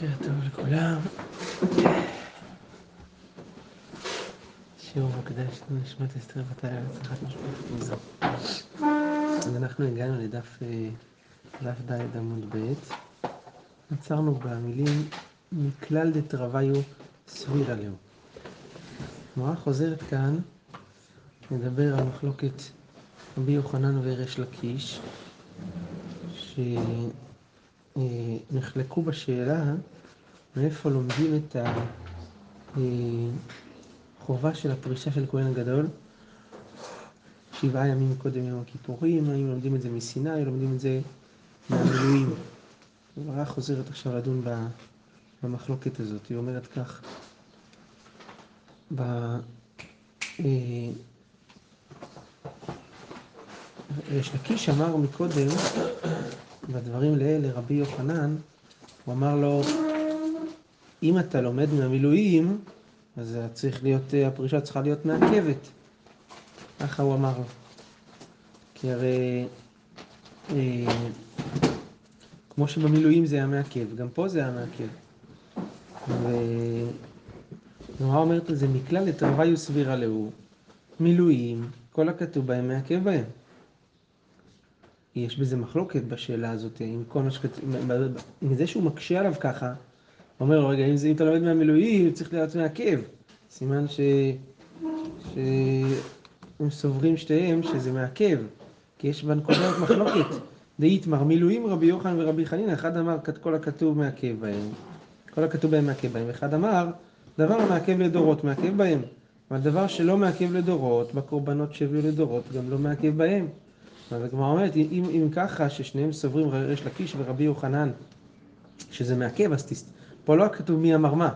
בוקר טוב לכולם. שיעור מוקדש לנשמת אסתר הלב הצלחת משפחת מזו. אז אנחנו הגענו לדף אה, ד' עמוד ב'. עצרנו במילים מכלל דתרוויו סבירה לאו. הגמרא חוזרת כאן לדבר על מחלוקת רבי יוחנן וריש לקיש, ש... נחלקו בשאלה מאיפה לומדים את החובה של הפרישה של כהן הגדול, שבעה ימים קודם יום הכיפורים, האם לומדים את זה מסיני לומדים את זה מהמילואים. הגמרא חוזרת עכשיו לדון במחלוקת הזאת, היא אומרת כך, ב... ריש לקיש אמר מקודם בדברים לאלה, רבי יוחנן, הוא אמר לו, אם אתה לומד מהמילואים, אז צריך להיות, הפרישה צריכה להיות מעכבת. ככה הוא אמר לו. כי הרי, אה, כמו שבמילואים זה היה מעכב, גם פה זה היה מעכב. והגמרא אומרת לזה, מכלל לתרוויו סבירה לאו, מילואים, כל הכתוב בהם מעכב בהם. יש בזה מחלוקת בשאלה הזאת, עם כל מה שכתוב, עם זה שהוא מקשה עליו ככה, הוא אומר לו, רגע, אם, זה, אם אתה לומד מהמילואים, צריך להיות מעכב. סימן ש... שהם סוברים שתיהם שזה מעכב, כי יש בנקודות מחלוקת. דאיתמר, מילואים רבי יוחנן ורבי חנינא, אחד אמר כל הכתוב מעכב בהם, כל הכתוב בהם מעכב בהם, אחד אמר דבר המעכב לדורות מעכב בהם, אבל דבר שלא מעכב לדורות, בקורבנות שהביאו לדורות, גם לא מעכב בהם. אז הגמרא אומרת, אם, אם ככה ששניהם סוברים ריש לקיש ורבי יוחנן, שזה מעכב, אז תס... פה לא כתוב מי אמר מה.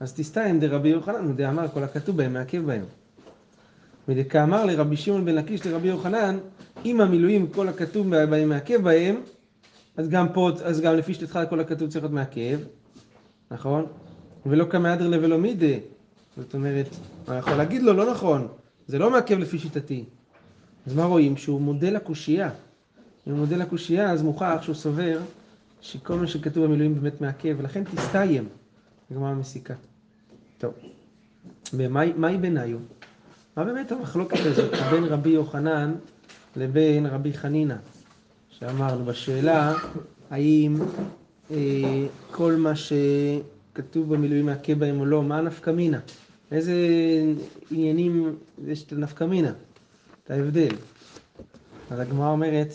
אז תסתיים דרבי יוחנן, דאמר כל הכתוב בהם מעכב בהם. ודכאמר לרבי שמעון בן לקיש לרבי יוחנן, אם המילואים כל הכתוב בהם מעכב בהם, אז גם פה, אז גם לפי שתתך כל הכתוב צריך להיות מעכב, נכון? ולא כמהדר לבלא מידי. זאת אומרת, אני יכול להגיד לו, לא נכון, זה לא מעכב לפי שיטתי. אז מה רואים? שהוא מודה לקושייה. אם הוא מודה לקושייה, אז מוכח שהוא סובר שכל מה שכתוב במילואים באמת מעכב, ולכן תסתיים. הגמרא מסיקה. טוב. ומהי ביניו? מה באמת המחלוקת הזאת בין רבי יוחנן לבין רבי חנינא? שאמרנו בשאלה, האם אה, כל מה שכתוב במילואים מעכב בהם או לא, מה הנפקא מינה? איזה עניינים יש את הנפקא מינה? את ההבדל. אז הגמרא אומרת,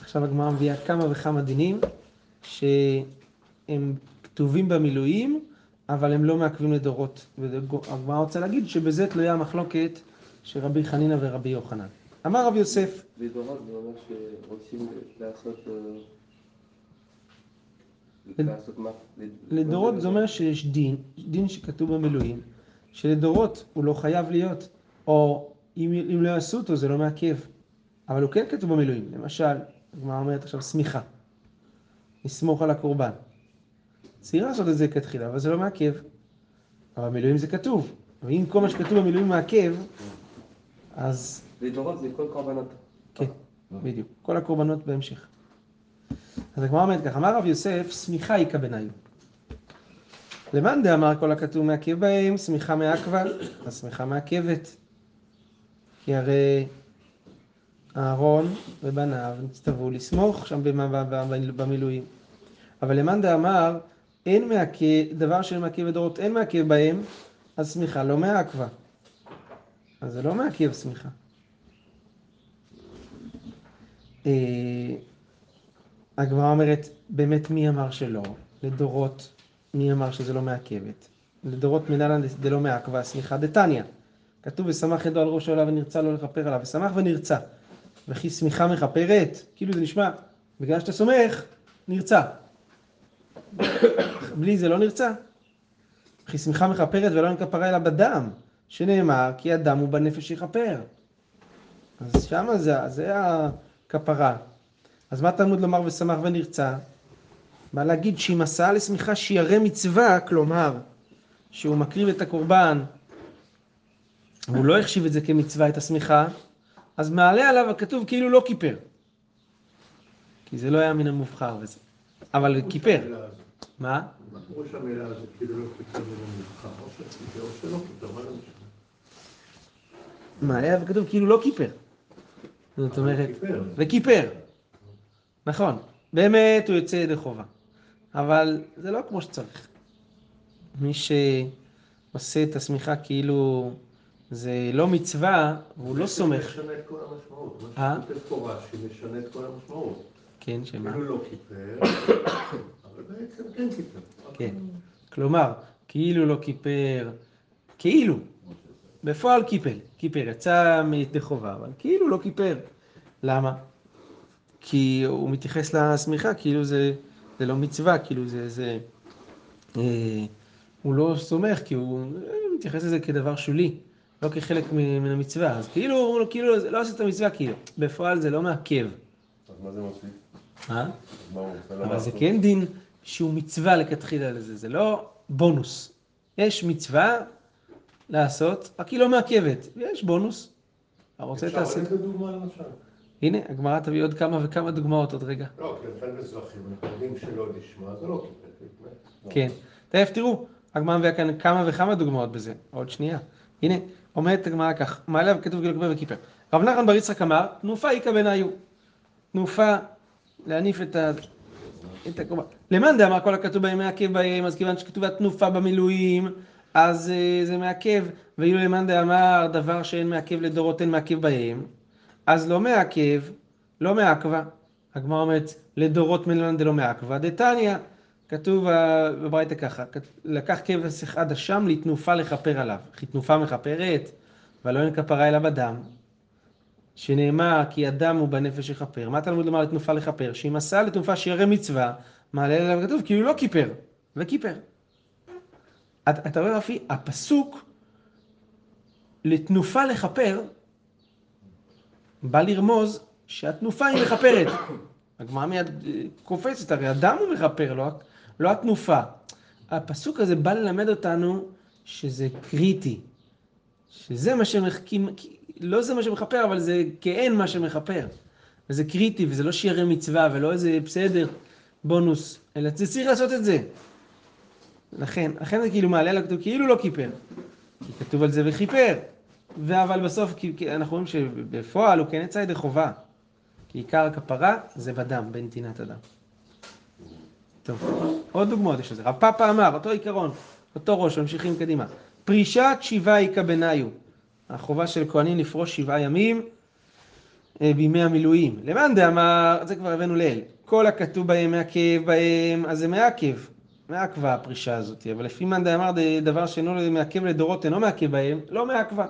עכשיו הגמרא מביאה כמה וכמה דינים שהם כתובים במילואים, אבל הם לא מעכבים לדורות. והגמרא רוצה להגיד שבזה תלויה המחלוקת של רבי חנינא ורבי יוחנן. אמר רבי יוסף. לדורות זה אומר שרוצים לעשות... לדורות זה אומר שיש דין, דין שכתוב במילואים, שלדורות הוא לא חייב להיות, או אם, אם לא יעשו אותו זה לא מעכב. אבל הוא כן כתוב במילואים. למשל, הגמרא אומרת עכשיו סמיכה. לסמוך על הקורבן. צריך לעשות את זה כתחילה, אבל זה לא מעכב. אבל במילואים זה כתוב. ואם כל מה שכתוב במילואים מעכב, אז... לדורות זה כל קורבנות. כן, בדיוק. כל הקורבנות בהמשך. אז הגמרא אומרת ככה, אמר רב יוסף, סמיכה איכא בניו. למאן דאמר כל הכתוב מעכב בהם, סמיכה מעכבה, הסמיכה מעכבת. כי הרי אהרון ובניו נצטוו לסמוך שם במילואים. אבל למאן דאמר, אין מעכב, דבר שאין מעכב בדורות, אין מעכב בהם, אז סמיכה לא מעכבה. אז זה לא מעכב סמיכה. אה, הגמרא אומרת, באמת מי אמר שלא? לדורות, מי אמר שזה לא מעכבת? לדורות מנהלן דלא מעכבה, סמיכה דתניא. כתוב ושמח ידו על ראש העולה ונרצה לו לכפר עליו, ושמח ונרצה. וכי שמיכה מכפרת, כאילו זה נשמע, בגלל שאתה סומך, נרצה. בלי זה לא נרצה. וכי שמיכה מכפרת ולא אין כפרה אלא בדם, שנאמר כי הדם הוא בנפש יכפר. אז שמה זה, זה הכפרה. אז מה תלמוד לומר ושמח ונרצה? בא להגיד שאם עשה לשמיכה שירא מצווה, כלומר, שהוא מקריב את הקורבן והוא לא החשיב את זה כמצווה, את השמיכה, אז מעלה עליו הכתוב כאילו לא כיפר. כי זה לא היה מן המובחר וזה. אבל כיפר. מה? פירוש המילה הזאת? כאילו לא כיפר או שלא כיפר, מה זה משנה? מה, היה כתוב כאילו לא כיפר. זאת אומרת, כיפר. וכיפר. נכון, באמת הוא יוצא ידי חובה. אבל זה לא כמו שצריך. מי שעושה את השמיכה כאילו זה לא מצווה, והוא לא זה סומך. משנה את כל המשמעות. אה? מה שכותב פה רש"י משנה את כל המשמעות. כן, שמה? כאילו לא כיפר, אבל בעצם כן כיפר. כן. כלומר, כאילו לא כיפר, כאילו, בפועל קיפל, כיפר, יצא מידי חובה, אבל כאילו לא כיפר. למה? כי הוא מתייחס לשמיכה כאילו זה, זה לא מצווה, כאילו זה, זה אה, הוא לא סומך, כי הוא אה, מתייחס לזה כדבר שולי, לא כחלק מן המצווה, אז כאילו, הוא כאילו לא עושה את המצווה כאילו, בפועל זה לא מעכב, אז מה זה מוסיף? מה עושה? אבל זה כן דין שהוא מצווה לכתחילה לזה, זה לא בונוס. יש מצווה לעשות, רק היא לא מעכבת, ויש בונוס. אתה רוצה תעשה? אפשר לתת דוגמה למשל. הנה, הגמרא תביא עוד כמה וכמה דוגמאות עוד רגע. לא, כי לכן מזרחים, יודעים שלא לשמה, זה לא. כיפר. כן. תכף תראו, הגמרא מביאה כאן כמה וכמה דוגמאות בזה. עוד שנייה. הנה, אומרת הגמרא כך, מעליו כתוב כאילו כיפר וכיפר. רב נחמן בר יצחק אמר, תנופה איכא בניו. תנופה, להניף את ה... את הקורבן. למאן דאמר כל הכתוב בהם מעכב בהם, אז כיוון שכתוב התנופה במילואים, אז אה, זה מעכב, ואילו למאן דאמר דבר שאין מעכב לדורות אין מעכב בהם, אז לא מעכב, לא מעכבה. הגמרא אומרת, לדורות מלמאן דלא מעכבה, דתניא, כתוב אה, בברייתא ככה, לקח כבש אחד אשם לתנופה לכפר עליו. כי תנופה מכפרת, ולא אין כפרה אלא בדם. שנאמר כי הדם הוא בנפש יכפר. מה תלמוד לומר לתנופה לכפר? שאם עשה לתנופה שירא מצווה, מעלה אליו כתוב כאילו לא כיפר, וכיפר. אתה, אתה רואה רפי, הפסוק לתנופה לכפר בא לרמוז שהתנופה היא מכפרת. הגמרא מיד אה, קופצת, הרי הדם הוא מכפר, לא, לא התנופה. הפסוק הזה בא ללמד אותנו שזה קריטי, שזה מה שמחכים, לא זה מה שמכפר, אבל זה כאין מה שמכפר. וזה קריטי, וזה לא שיערי מצווה, ולא איזה בסדר, בונוס, אלא זה צריך לעשות את זה. לכן, לכן זה כאילו מעלה לכתוב כאילו לא כיפר. כי כתוב על זה וכיפר. אבל בסוף, כי, כי אנחנו רואים שבפועל הוא כן יצא ידי חובה. כי עיקר הכפרה זה בדם, בנתינת הדם. טוב, עוד דוגמאות יש לזה. רב פאפא אמר, אותו עיקרון, אותו ראש, ממשיכים קדימה. פרישת שבעה איכא בניו. החובה של כהנים לפרוש שבעה ימים אה, בימי המילואים. למאן דאמר, זה כבר הבאנו לעיל, כל הכתוב בהם מעכב בהם, אז זה מעכב, מעכבה הפרישה הזאת, אבל לפי מאן דאמר דבר שאינו מעכב לדורות אינו מעכב בהם, לא מעכבה.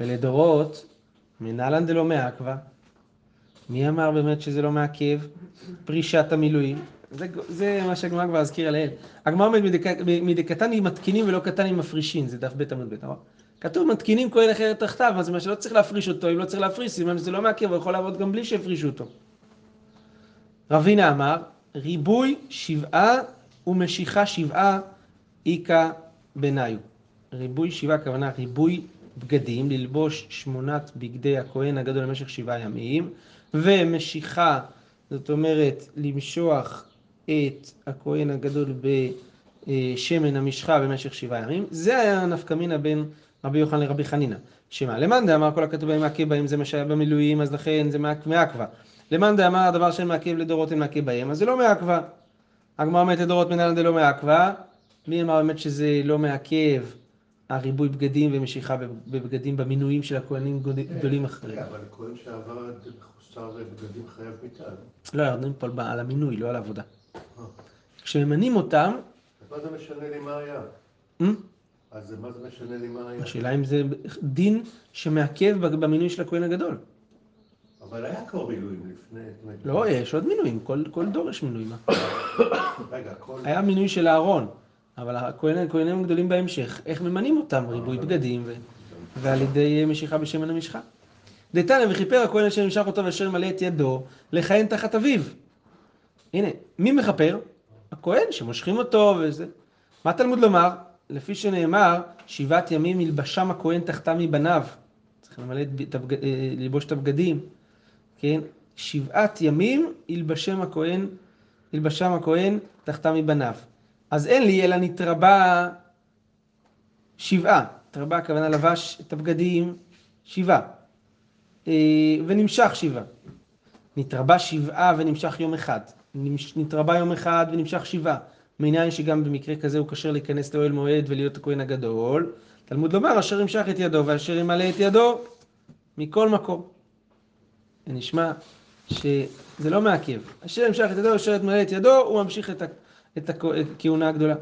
ולדורות, מנהלן דלא מעכבה. מי אמר באמת שזה לא מעכב? פרישת המילואים. זה, זה מה שהגמרא כבר הזכירה לעיל. הגמרא אומרת "מדק- מדקתני מתקינים ולא קטני מפרישין, זה דף ב' עמוד ב', נכון? כתוב מתקינים כהן אחר תחתיו, אז מה שלא צריך להפריש אותו, אם לא צריך להפריש, סימן שזה לא מעכב, הוא יכול לעבוד גם בלי שהפרישו אותו. רבינה אמר, ריבוי שבעה ומשיכה שבעה איכא בניו. ריבוי שבעה, הכוונה ריבוי בגדים, ללבוש שמונת בגדי הכהן הגדול למשך שבעה ימים, ומשיכה, זאת אומרת, למשוח את הכהן הגדול בשמן המשחה במשך שבעה ימים. זה היה נפקא מינה בין רבי יוחנן לרבי חנינא. שמה? למאן דאמר כל הכתוב בהם מעכב בהם זה מה שהיה במילואים, אז לכן זה מעכ- מעכבה. למאן דאמר הדבר שאין מעכב לדורות אין מעכב בהם, אז זה לא מעכבה. הגמרא אומרת לדורות מנהלן דלא מעכבה. מי אמר באמת שזה לא מעכב הריבוי בגדים ומשיכה בבגדים במינויים של הכהנים גוד- גדולים אחרים? אבל כהן שעבר מחוסר בגדים חייב מיתה. לא, יורדים פה על- על המינוי, לא על העבודה. כשממנים אותם, אז מה זה משנה לי מה היה? אה, אז מה זה משנה לי מה היה? השאלה אם זה דין שמעכב במינוי של הכהן הגדול. אבל היה כבר מילואים לפני. לא, יש עוד מינויים, כל, כל דור יש מינוי. מה? רגע, הכל... היה מינוי של אהרון, אבל הכהנים הגדולים בהמשך, איך ממנים אותם? ריבוי בגדים ו... ועל ידי משיכה בשמן המשחה. דתניא וכיפר הכהן אשר ימשך אותו ואשר מלא את ידו לכהן תחת אביו. הנה, מי מכפר? הכהן שמושכים אותו וזה. מה תלמוד לומר? לפי שנאמר, שבעת ימים ילבשם הכהן תחתם מבניו. צריך למלא את, הבג... אה, ללבוש את הבגדים, כן? שבעת ימים ילבשם הכהן ילבשם הכהן תחתם מבניו. אז אין לי אלא נתרבה שבעה. נתרבה הכוונה לבש את הבגדים שבעה. אה, ונמשך שבעה. נתרבה שבעה ונמשך יום אחד. נתרבה יום אחד ונמשך שבעה. מעניין שגם במקרה כזה הוא כשר להיכנס לאוהל מועד ולהיות הכהן הגדול. תלמוד לומר אשר ימשך את ידו ואשר ימלא את ידו מכל מקום. זה נשמע שזה לא מעכב. אשר ימשך את ידו ואשר ימלא את ידו הוא ממשיך את, ה- את הכ- הכהונה הגדולה.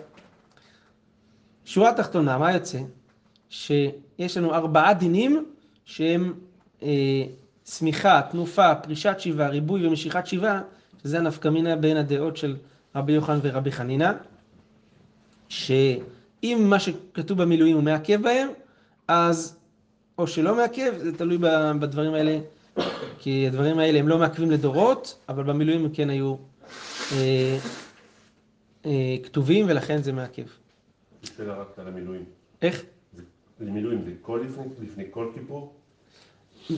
שורה תחתונה, מה יוצא? שיש לנו ארבעה דינים שהם אה, שמיכה, תנופה, פרישת שיבה, ריבוי ומשיכת שיבה, שזה הנפקא מינה בין הדעות של רבי יוחנן ורבי חנינא, שאם מה שכתוב במילואים הוא מעכב בהם, אז או שלא מעכב, זה תלוי בדברים האלה, כי הדברים האלה הם לא מעכבים לדורות, אבל במילואים הם כן היו אה, אה, כתובים ולכן זה מעכב. שאלה רק על המילואים. איך? למילואים זה כל לפני, לפני כל כיפור?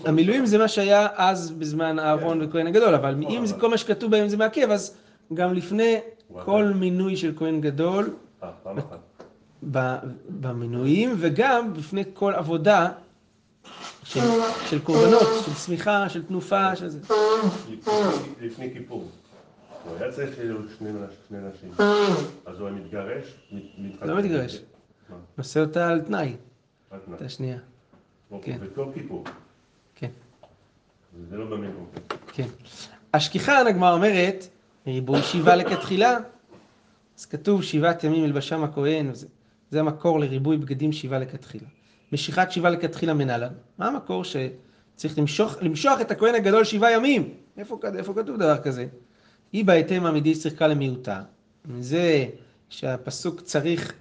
המילואים זה מה שהיה אז בזמן אהרון וכהן הגדול, אבל אם זה כל מה שכתוב בהם זה מעכב, אז גם לפני. כל מינוי של כהן גדול, אה, במינויים, וגם בפני כל עבודה של, של קורבנות, של צמיחה, של תנופה, של זה. לפני- כיפור. הוא היה צריך שיהיו שני נש- שני נשים. אז הוא היה מתגרש? לא מתגרש. נושא אותה על תנאי, רק את מה? השנייה. אוקיי, כן. כיפור. זה לא. כן. השכיחן, הגמרא אומרת, ריבוי שיבה לכתחילה. אז כתוב שבעת ימים ילבשם הכהן, וזה, זה המקור לריבוי בגדים שיבה לכתחילה. משיכת שיבה לכתחילה מנהלן. מה המקור שצריך למשוך, למשוך את הכהן הגדול שבעה ימים? איפה, איפה כתוב דבר כזה? היא בהתאם מעמידי צריכה למיעוטה. מזה שהפסוק צריך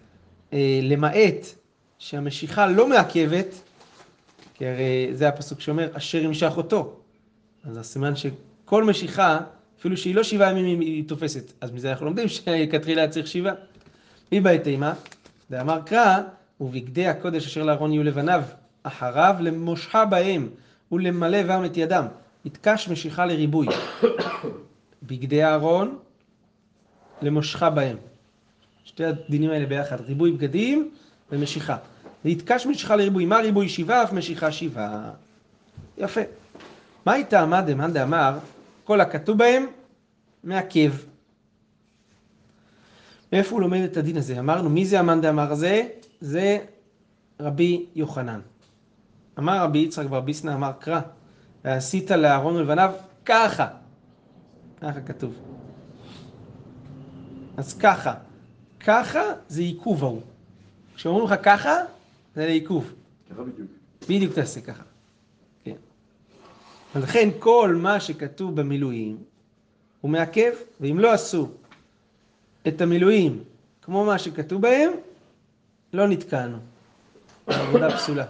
אה, למעט שהמשיכה לא מעכבת, כי הרי זה הפסוק שאומר אשר ימשך אותו. אז הסימן שכל משיכה, אפילו שהיא לא שבעה ימים היא תופסת. אז מזה אנחנו לומדים שכתחילה צריך שבעה. מי בהתאמה? דאמר קרא, ובגדי הקודש אשר לארון יהיו לבניו, אחריו למושכה בהם ולמלא בם את ידם. יתקש משיכה לריבוי. בגדי אהרון למושכה בהם. שתי הדינים האלה ביחד, ריבוי בגדים ומשיכה. ויתקש משיכה לריבוי. מה ריבוי שבעה? אף משיכה שבעה. יפה. מה איתה עמד דמאן דאמר, כל הכתוב בהם מעכב. מאיפה הוא לומד את הדין הזה? אמרנו, מי זה המאן דאמר הזה? זה רבי יוחנן. אמר רבי יצחק בר ביסנא, אמר קרא, ועשית לאהרון ולבניו ככה. ככה כתוב. אז ככה. ככה זה עיכוב ההוא. כשאומרים לך ככה, זה לעיכוב. ככה בדיוק. בדיוק תעשה ככה. כן. ולכן כל מה שכתוב במילואים הוא מעכב, ואם לא עשו את המילואים כמו מה שכתוב בהם, לא נתקענו. עבודה פסולה.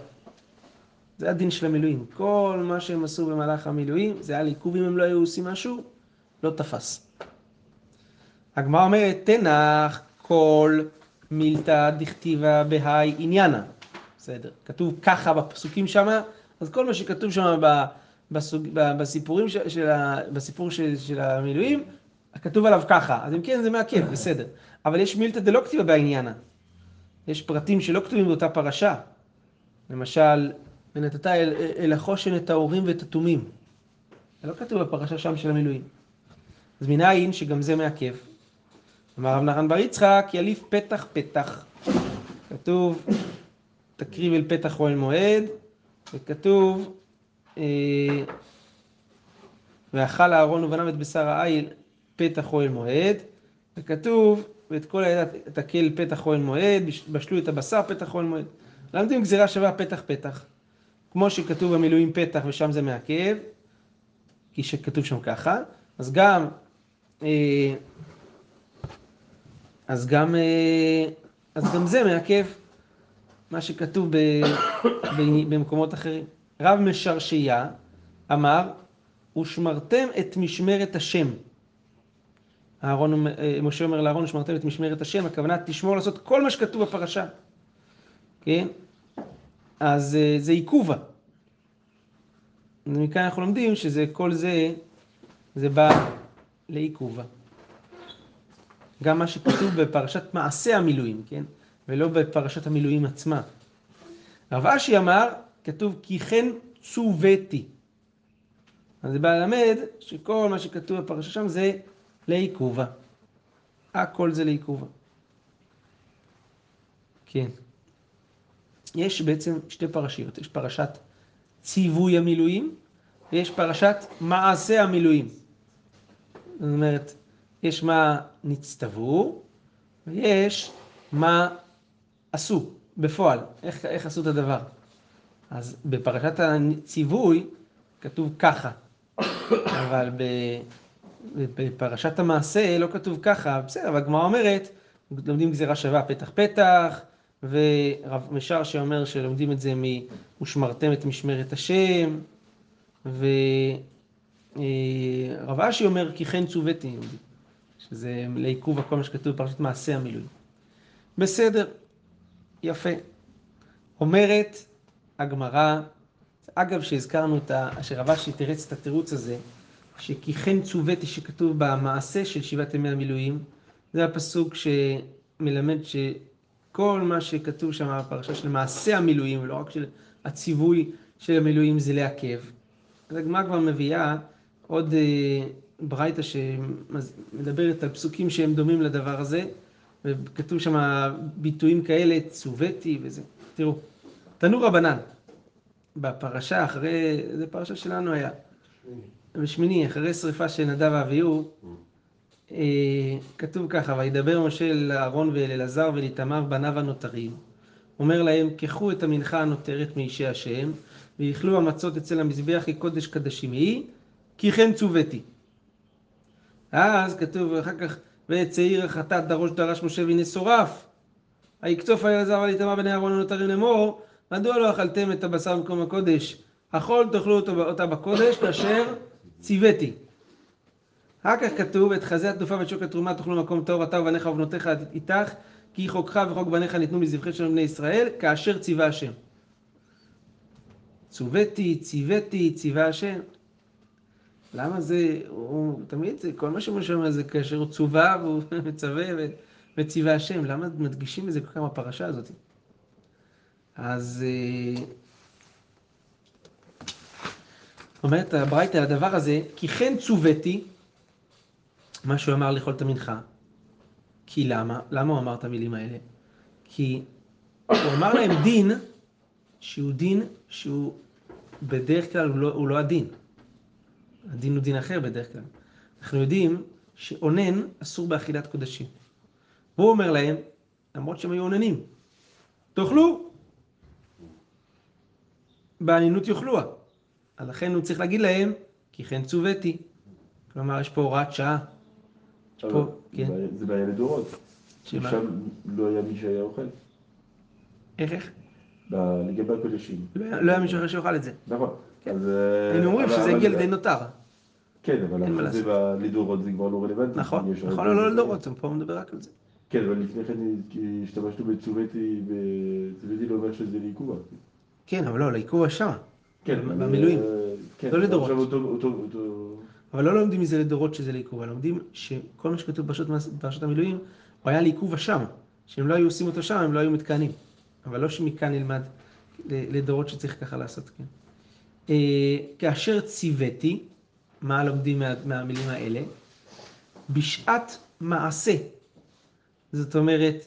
זה הדין של המילואים. כל מה שהם עשו במהלך המילואים, זה היה לעיכוב אם הם לא היו עושים משהו, לא תפס. הגמרא אומרת, תנח כל מילתא דכתיבה בהאי עניינה. בסדר. כתוב ככה בפסוקים שמה, אז כל מה שכתוב שם בסוג, בסיפורים של, של בסיפור של, של המילואים, כתוב עליו ככה. אז אם כן זה מעכב, בסדר. אבל יש מילתא דלא כתיבה בעניינה. יש פרטים שלא כתובים באותה פרשה. למשל, ונתת אל, אל החושן את ההורים ואת התומים. זה לא כתוב בפרשה שם של המילואים. אז מנין שגם זה מעכב. אמר רב נחמן בר יצחק, יליף פתח פתח. כתוב, תקריב אל פתח אוהל מועד, וכתוב, אה, ואכל אהרון ובניו את בשר העיל פתח אוהל מועד, וכתוב, ואת כל העדה תקל פתח אוהל מועד, בשלו את הבשר פתח אוהל מועד. למדים גזירה שווה פתח פתח. כמו שכתוב במילואים פתח ושם זה מעכב, כי שכתוב שם ככה, אז גם, אה, אז גם, אה, אז גם זה מעכב מה שכתוב ב, ב, במקומות אחרים. רב משרשייה אמר, ושמרתם את משמרת השם. אהרון, אה, משה אומר לאהרון, ושמרתם את משמרת השם, הכוונה תשמור לעשות כל מה שכתוב בפרשה. כן? אז אה, זה עיכובה. ומכאן אנחנו לומדים שזה, כל זה, זה בא לעיכובה. גם מה שכתוב בפרשת מעשה המילואים, כן? ולא בפרשת המילואים עצמה. רב אשי אמר, כתוב כי כן צוויתי. אז זה בא ללמד שכל מה שכתוב בפרשה שם זה לעיכובה. הכל זה לעיכובה. כן. יש בעצם שתי פרשיות, יש פרשת ציווי המילואים ויש פרשת מעשה המילואים. זאת אומרת, יש מה נצטוו ויש מה עשו בפועל, איך, איך עשו את הדבר. אז בפרשת הציווי כתוב ככה, אבל בפרשת המעשה לא כתוב ככה, בסדר, אבל הגמרא אומרת, לומדים גזירה שווה פתח פתח, ורב משאר שאומר שלומדים את זה מ"ושמרתם את משמרת השם", ורב אשי אומר כי כן צוויתי, שזה לעיכוב הכל מה שכתוב בפרשת מעשה המילואים. בסדר, יפה. אומרת הגמרא, אגב שהזכרנו את ה... שרב אשי תירץ את התירוץ הזה, שכי כן צוויתי שכתוב במעשה של שבעת ימי המילואים, זה הפסוק שמלמד שכל מה שכתוב שם בפרשה של מעשה המילואים, ולא רק של הציווי של המילואים זה לעכב. אז הגמרא כבר מביאה עוד אה, ברייתא שמדברת על פסוקים שהם דומים לדבר הזה, וכתוב שם ביטויים כאלה, צוויתי וזה. תראו, תנו רבנן, בפרשה אחרי, זה פרשה שלנו היה, בשמיני, אחרי שריפה של נדב ואביהו, אה, כתוב ככה, וידבר משה אל אהרון ואל אלעזר ואל איתמר בניו הנותרים. אומר להם, קחו את המנחה הנותרת מאישי השם, ויאכלו המצות אצל המזבח כקודש קדשים היא, כי כן צוויתי. אז כתוב אחר כך, וצעיר החטאת דרוש דרש משה והנה שורף. ויקצוף אלעזר ועל איתמר בני אהרון הנותרים לאמור, מדוע לא אכלתם את הבשר במקום הקודש? אכול תאכלו אותה בקודש כאשר ציוויתי. אחר כך כתוב, את חזה התנופה ואת שוק התרומה תאכלו מקום טהור אתה ובניך ובנותיך איתך, כי חוקך וחוק בניך ניתנו מזבחי של בני ישראל, כאשר ציווה השם. צוויתי, ציוויתי, ציווה השם. למה זה, הוא תמיד, זה, כל מה שמשה אומר זה כאשר הוא צווה והוא מצווה וציווה השם. למה מדגישים את זה כל כך בפרשה הזאת? אז אה, אומרת הברייתא הדבר הזה, כי כן צוויתי, מה שהוא אמר את המנחה. כי למה? למה הוא אמר את המילים האלה? כי הוא אמר להם דין, שהוא דין שהוא בדרך כלל הוא לא, הוא לא הדין. הדין הוא דין אחר בדרך כלל. אנחנו יודעים שאונן אסור באכילת קודשים. והוא אומר להם, למרות שהם היו אוננים, תאכלו. באנינות יאכלוה. אז לכן הוא צריך להגיד להם, כי כן צוויתי. כלומר, יש פה הוראת שעה. פה, כן. זה בעיה לדורות. שמה? שם לא היה מי שהיה אוכל. איך, איך? לגבי הקודשים. לא היה- לא היה מישהו אחר שאוכל את זה. נכון. כן. אז, אה, היינו אומרים שזה הגיע לידי נותר. כן, אבל אחרי זה לדורות זה כבר לא רלוונטי. נכון, נכון, לא לדורות, פה הוא מדבר רק על זה. כן, אבל לפני כן השתמשנו בצוויתי, וצוויתי לא אומר שזה לעיכוב. כן, אבל לא, לעיכוב השעה. כן, במילואים. אה, כן, לא לדורות. אבל לא לומדים מזה לדורות שזה לעיכוב, אלא לומדים שכל מה שכתוב בפרשת המילואים, הוא היה לעיכוב השם. שאם לא היו עושים אותו שם, הם לא היו מתכהנים. אבל לא שמכאן נלמד לדורות שצריך ככה לעשות, כן. אה, כאשר ציוויתי, מה לומדים מה, מהמילים האלה? בשעת מעשה. זאת אומרת,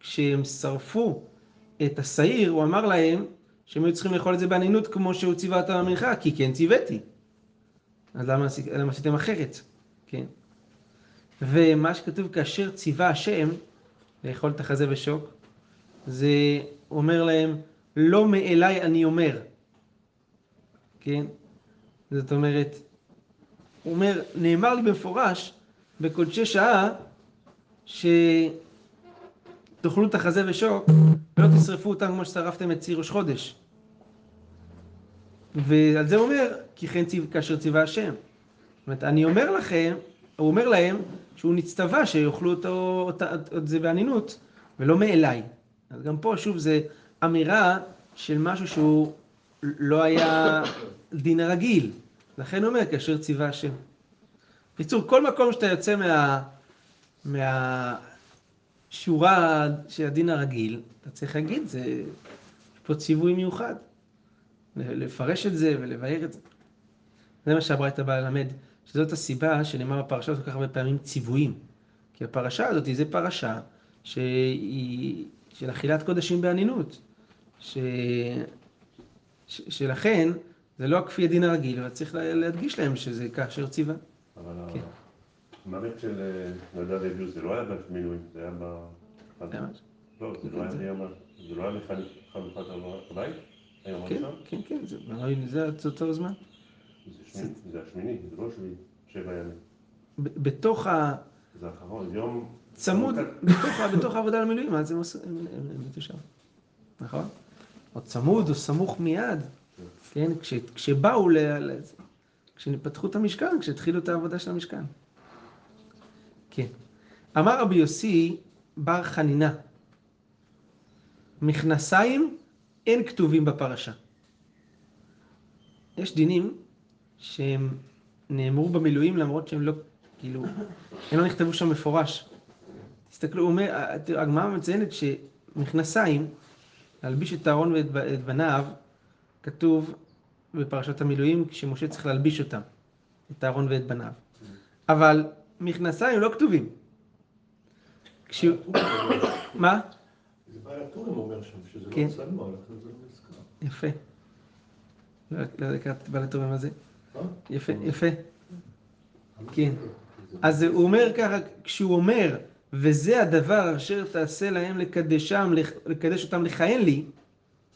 כשהם שרפו את השעיר, הוא אמר להם שהם היו צריכים לאכול את זה באנינות כמו שהוא ציווה אותם במנחה, כי כן ציוויתי. אז למה, למה עשיתם אחרת? כן. ומה שכתוב כאשר ציווה השם לאכול את החזה ושוק, זה אומר להם, לא מאליי אני אומר. כן? זאת אומרת, הוא אומר, נאמר לי במפורש בקודשי שעה שתאכלו את החזה ושוק ולא תשרפו אותם כמו ששרפתם את ציר ראש חודש. ועל זה הוא אומר, כי כן ציו, כאשר ציווה השם. זאת אומרת, אני אומר לכם, הוא אומר להם שהוא נצטווה שיאכלו את זה באנינות, ולא מאליי. אז גם פה, שוב, זה אמירה של משהו שהוא לא היה דין הרגיל. לכן אומר, כאשר ציווה השם. בקיצור, כל מקום שאתה יוצא מה, מהשורה של הדין הרגיל, אתה צריך להגיד, זה, יש פה ציווי מיוחד. לפרש את זה ולבאר את זה. זה מה שהברייתא באה ללמד, שזאת הסיבה שנאמר בפרשה הזאת כל כך הרבה פעמים ציוויים. כי הפרשה הזאת היא פרשה שהיא של אכילת קודשים באנינות. ש... שלכן זה לא כפי הדין הרגיל, אבל צריך להדגיש להם שזה כאשר ציווה. אבל כן. המוות של אה, נדב ואביהו זה לא היה במילואים, זה היה ב... לא, זה לא היה. זה לא היה הבית? כן? כן, כן, זה- אותו זמן. זה שמיני, זה השמיני, זה לא שביעי, שבע ימים. בתוך ה... זה האחרון, יום... צמוד, בתוך, העבודה למילואים, אז הם עשו, הם הם- הם מתו שם, נכון? או צמוד או סמוך מיד, כן? כש, כשבאו, ל, כשפתחו את המשכן, כשהתחילו את העבודה של המשכן. כן. אמר רבי יוסי בר חנינה, מכנסיים אין כתובים בפרשה. יש דינים שהם נאמרו במילואים למרות שהם לא, כאילו, הם לא נכתבו שם מפורש. תסתכלו, הוא אומר, הגמרא מציינת שמכנסיים, להלביש את אהרון ואת בניו, כתוב בפרשת המילואים, כשמשה צריך להלביש אותם, את אהרון ואת בניו. אבל מכנסיים לא כתובים. כשהוא... מה? זה בעל הטורים אומר שם, שזה כן. לא צלמו, לכן זה לא נזכר. יפה. לא לא הכרתי בעל התורם הזה. אה? יפה, יפה. כן. אז הוא אומר ככה, כשהוא אומר, וזה הדבר אשר תעשה להם לקדשם, לקדש אותם לכהן לי,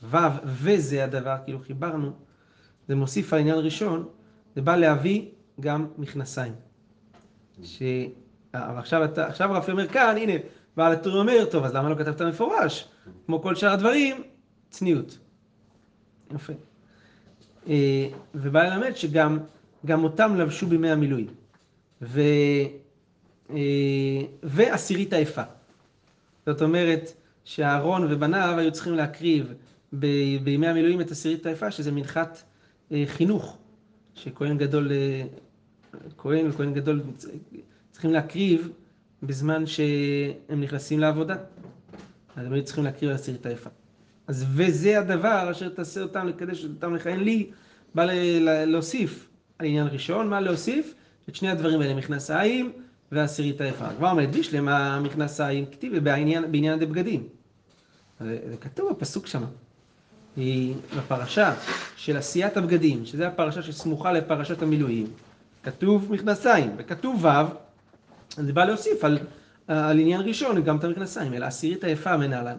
ו' וזה הדבר, כאילו חיברנו, זה מוסיף על עניין ראשון, זה בא להביא גם מכנסיים. ש... אבל עכשיו, אתה, עכשיו רפי אומר כאן, הנה, בעל הטור אומר, טוב, אז למה לא כתבת מפורש? כמו כל שאר הדברים, צניעות. יפה. אה, ובא ללמד שגם גם אותם לבשו בימי המילואים. ו... אה, ועשירית היפה. זאת אומרת שאהרון ובניו היו צריכים להקריב ב- בימי המילואים את עשירית היפה, שזה מנחת אה, חינוך, שכהן גדול, אה, כהן וכהן גדול צריכים להקריב בזמן שהם נכנסים לעבודה. אז הם היו צריכים להקריב עשירית היפה. אז וזה הדבר אשר תעשה אותם לקדש אותם לכהן לי, בא ל- להוסיף על עניין ראשון, מה להוסיף? את שני הדברים האלה, מכנסיים ועשירית היפה. כבר מדגיש להם המכנסיים, כתיב בעניין, דבגדים. זה, כתוב בפסוק שם, היא בפרשה של עשיית הבגדים, שזה הפרשה שסמוכה לפרשת המילואים, כתוב מכנסיים, וכתוב ו', זה בא להוסיף על, על עניין ראשון גם את המכנסיים, אלא עשירית היפה מנהלן.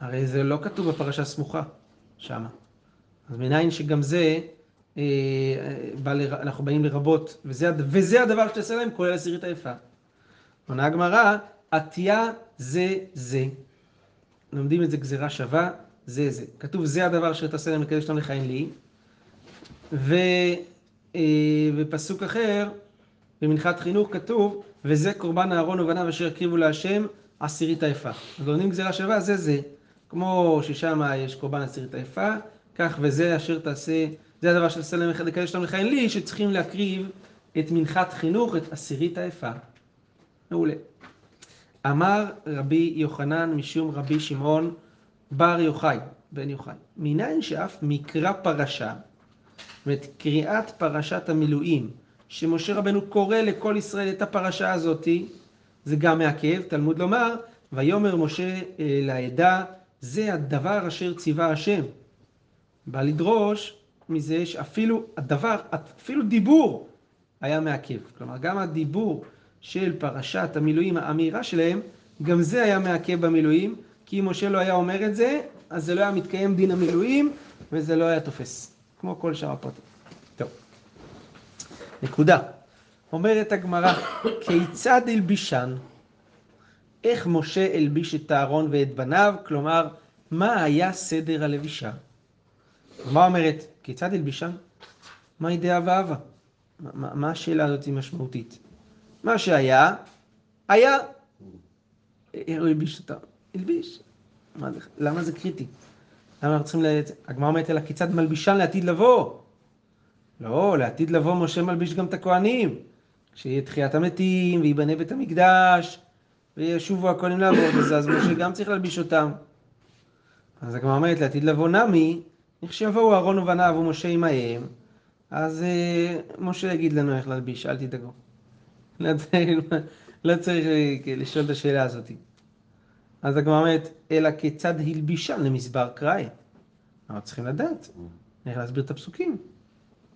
הרי זה לא כתוב בפרשה סמוכה, שמה. אז מניין שגם זה, אנחנו באים לרבות, וזה, וזה הדבר שתעשה להם, כולל עשירית היפה. עונה הגמרא, עטייה זה זה. לומדים את זה גזירה שווה, זה זה. כתוב זה הדבר אשר תעשה להם לקדש אותם לכהן לי. ובפסוק אחר, במנחת חינוך כתוב, וזה קורבן אהרון ובניו אשר הקריבו להשם עשירית היפה. אז לומדים גזירה שווה, זה זה. כמו ששם יש קורבן עשירית היפה, כך וזה אשר תעשה, זה הדבר שתעשה להם לקדש אותם לכהן לי, שצריכים להקריב את מנחת חינוך, את עשירית היפה. מעולה. אמר רבי יוחנן משום רבי שמעון בר יוחאי, בן יוחאי, מניין שאף מקרא פרשה, זאת קריאת פרשת המילואים, שמשה רבנו קורא לכל ישראל את הפרשה הזאתי, זה גם מעכב, תלמוד לומר, ויאמר משה אה, לעדה, זה הדבר אשר ציווה השם. בא לדרוש מזה שאפילו הדבר, אפילו דיבור היה מעכב. כלומר, גם הדיבור של פרשת המילואים, האמירה שלהם, גם זה היה מעכב במילואים, כי אם משה לא היה אומר את זה, אז זה לא היה מתקיים דין המילואים, וזה לא היה תופס, כמו כל שאר הפרטים. טוב. נקודה. אומרת הגמרא, כיצד הלבישן? איך משה הלביש את אהרון ואת בניו? כלומר, מה היה סדר הלבישה? מה אומרת? כיצד הלבישן? מהי דעה ואהבה? מה, מה השאלה הזאת משמעותית? מה שהיה, היה. הוא הלביש אותה. הלביש. למה זה קריטי? למה אנחנו צריכים, ל... הגמרא אומרת אלא כיצד מלבישן לעתיד לבוא? לא, לעתיד לבוא משה מלביש גם את הכהנים. כשיהיה תחיית המתים, וייבנה בית המקדש, וישובו הכהנים לעבוד, אז, אז משה גם צריך להלביש אותם. אז הגמרא אומרת לעתיד לבוא נמי, כשיבואו אהרון ובניו ומשה עמהם, אז אה, משה יגיד לנו איך להלביש, אל תדאגו. לא צריך, לא אה, לשאול את השאלה הזאת. אז הגמרא אומרת, אלא כיצד הלבישם למסבר קראי? אנחנו צריכים לדעת איך להסביר את הפסוקים.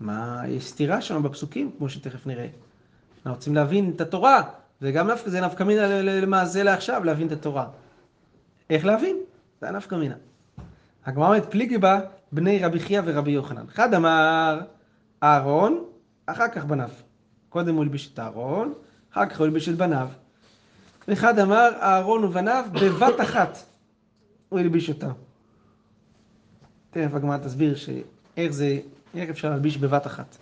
מה, יש סתירה שם בפסוקים, כמו שתכף נראה. אנחנו רוצים להבין את התורה, וגם זה נפקא ל- למעשה לעכשיו, להבין את התורה. איך להבין? זה הנפקא מינה. הגמרא אומרת, פליגי בה בני רבי חייא ורבי יוחנן. אחד אמר אהרון, אחר כך בניו. קודם הוא הלביש את אהרון, אחר כך הוא הלביש את בניו. ואחד אמר אהרון ובניו בבת אחת הוא הלביש אותם. תכף הגמרא תסביר שאיך זה, איך אפשר להלביש בבת אחת.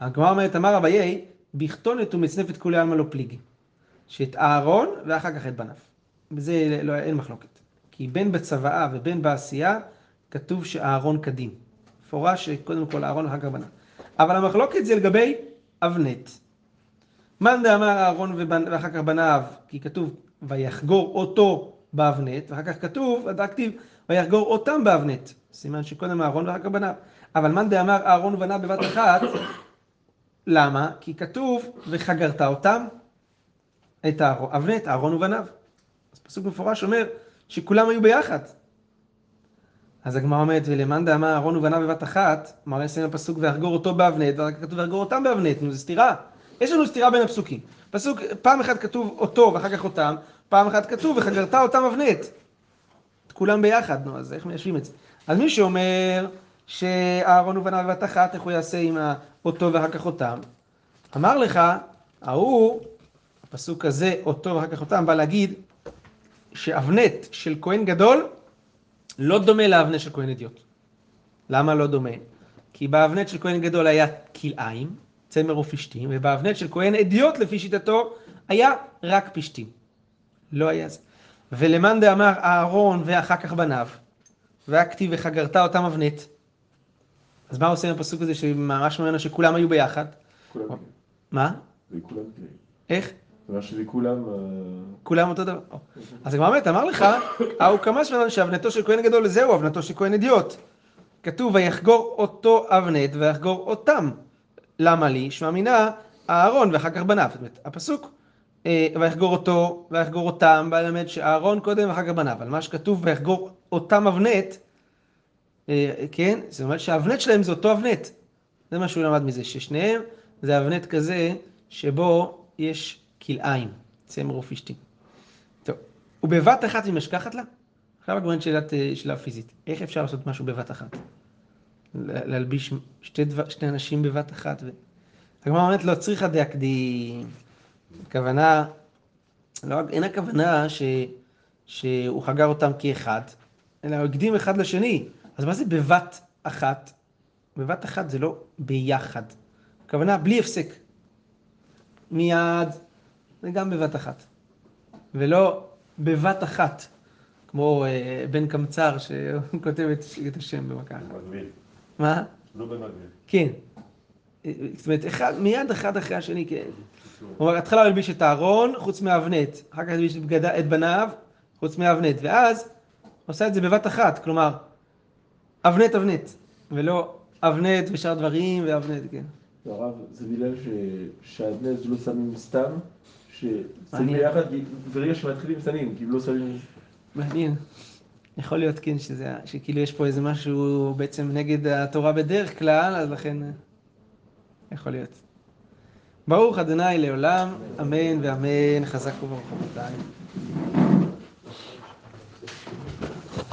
הגמרא אומרת, אמר אביי, בכתונת ומצנפת כולי עלמא לא פליגי. שאת אהרון ואחר כך את בניו. בזה לא, אין מחלוקת. כי בין בצוואה ובין בעשייה, כתוב שאהרון קדים. מפורש שקודם כל אהרון ואחר כך בניו. אבל המחלוקת זה לגבי אבנט. מאן דאמר אהרון ואחר כך בניו, כי כתוב ויחגור אותו באבנט, ואחר כך כתוב, הכתיב, ויחגור אותם באבנט. סימן שקודם אהרון ואחר כך בניו. אבל מאן דאמר אהרון ובניו בבת אחת, למה? כי כתוב וחגרת אותם, את אהרון, אבנט, אהרון ובניו. אז פסוק מפורש אומר שכולם היו ביחד. אז הגמרא אומרת, ולמאן דאמר אהרון ובניו בבת אחת, מראה סיים הפסוק ויחגור אותו באבנט, ואחר כך כתוב ויחגור אותם באבנט, נו זה סתירה. יש לנו סתירה בין הפסוקים. פסוק, פעם אחת כתוב אותו ואחר כך אותם, פעם אחת כתוב וחגרת אותם אבנט. את כולם ביחד, נו, אז איך מיישבים את זה? אז מי שאומר שאהרון ובניו בבת אחת, איך הוא יעשה עם אותו ואחר כך אותם? אמר לך, ההוא, הפסוק הזה, אותו ואחר כך אותם, בא להגיד שאבנט של כהן גדול לא דומה לאבנט של כהן אדיוט. למה לא דומה? כי באבנט של כהן גדול היה כלאיים, צמר ופשתים, ובאבנט של כהן אדיוט לפי שיטתו היה רק פשתים. לא היה זה. ולמאן דאמר אהרון ואחר כך בניו, והכתיב וחגרת אותם אבנט. אז מה עושה עם הפסוק הזה שממש ממנו שכולם היו ביחד? כולם, מה? כולם, איך? אומרת שזה כולם, אה, כולם אותו דבר. או. אז הגמרא אומרת, אמר לך, ההוא כמה שלנו שאבנתו של כהן גדול זהו אבנתו של כהן אדיוט. כתוב ויחגור אותו אבנט ויחגור אותם. למה לי? שמע מינה אהרון ואחר כך בניו. זאת אומרת, הפסוק אה, ויחגור אותו ויחגור אותם בא ללמד שאהרון קודם ואחר כך בניו. אבל מה שכתוב ויחגור אותם אבנט, אה, כן? זאת אומרת שהאבנט שלהם זה אותו אבנט. זה מה שהוא למד מזה, ששניהם זה אבנט כזה שבו יש כלאיים, צמר ופשתים. טוב, ובבת אחת היא משכחת לה? עכשיו הגמרא שאלת אה, שאלה פיזית. איך אפשר לעשות משהו בבת אחת? להלביש שתי, דבר, שני אנשים בבת אחת? ו... הגמרא אומרת לא צריכה דאקדים. הכוונה, לא, אין הכוונה ש, שהוא חגר אותם כאחד, אלא הוא הקדים אחד לשני. אז מה זה בבת אחת? בבת אחת זה לא ביחד. הכוונה בלי הפסק. מיד, זה גם בבת אחת. ולא בבת אחת, כמו אה, בן קמצר שכותב את, את השם במכה אחת. במקביל. מה? לא במקביל. כן. אה, זאת אומרת, אחד, מיד אחד אחרי השני, כן. הוא אומר, התחלה הוא הלביש את הארון, חוץ מהאבנט. אחר כך הלביש את, בגד... את בניו, חוץ מהאבנט. ואז עושה את זה בבת אחת, כלומר, אבנט אבנט, ולא אבנט ושאר דברים ואבנט, כן. הרב, זה בגלל ש- שהבני זו לא שמים סתם, מעניין. ביחד, ברגע שמתחילים שמים, כי לא שמים... מעניין. יכול להיות, כן, שזה, שכאילו יש פה איזה משהו בעצם נגד התורה בדרך כלל, אז לכן... אה, יכול להיות. ברוך אדוני לעולם, אמן ואמן, חזק וברוך רבותיי.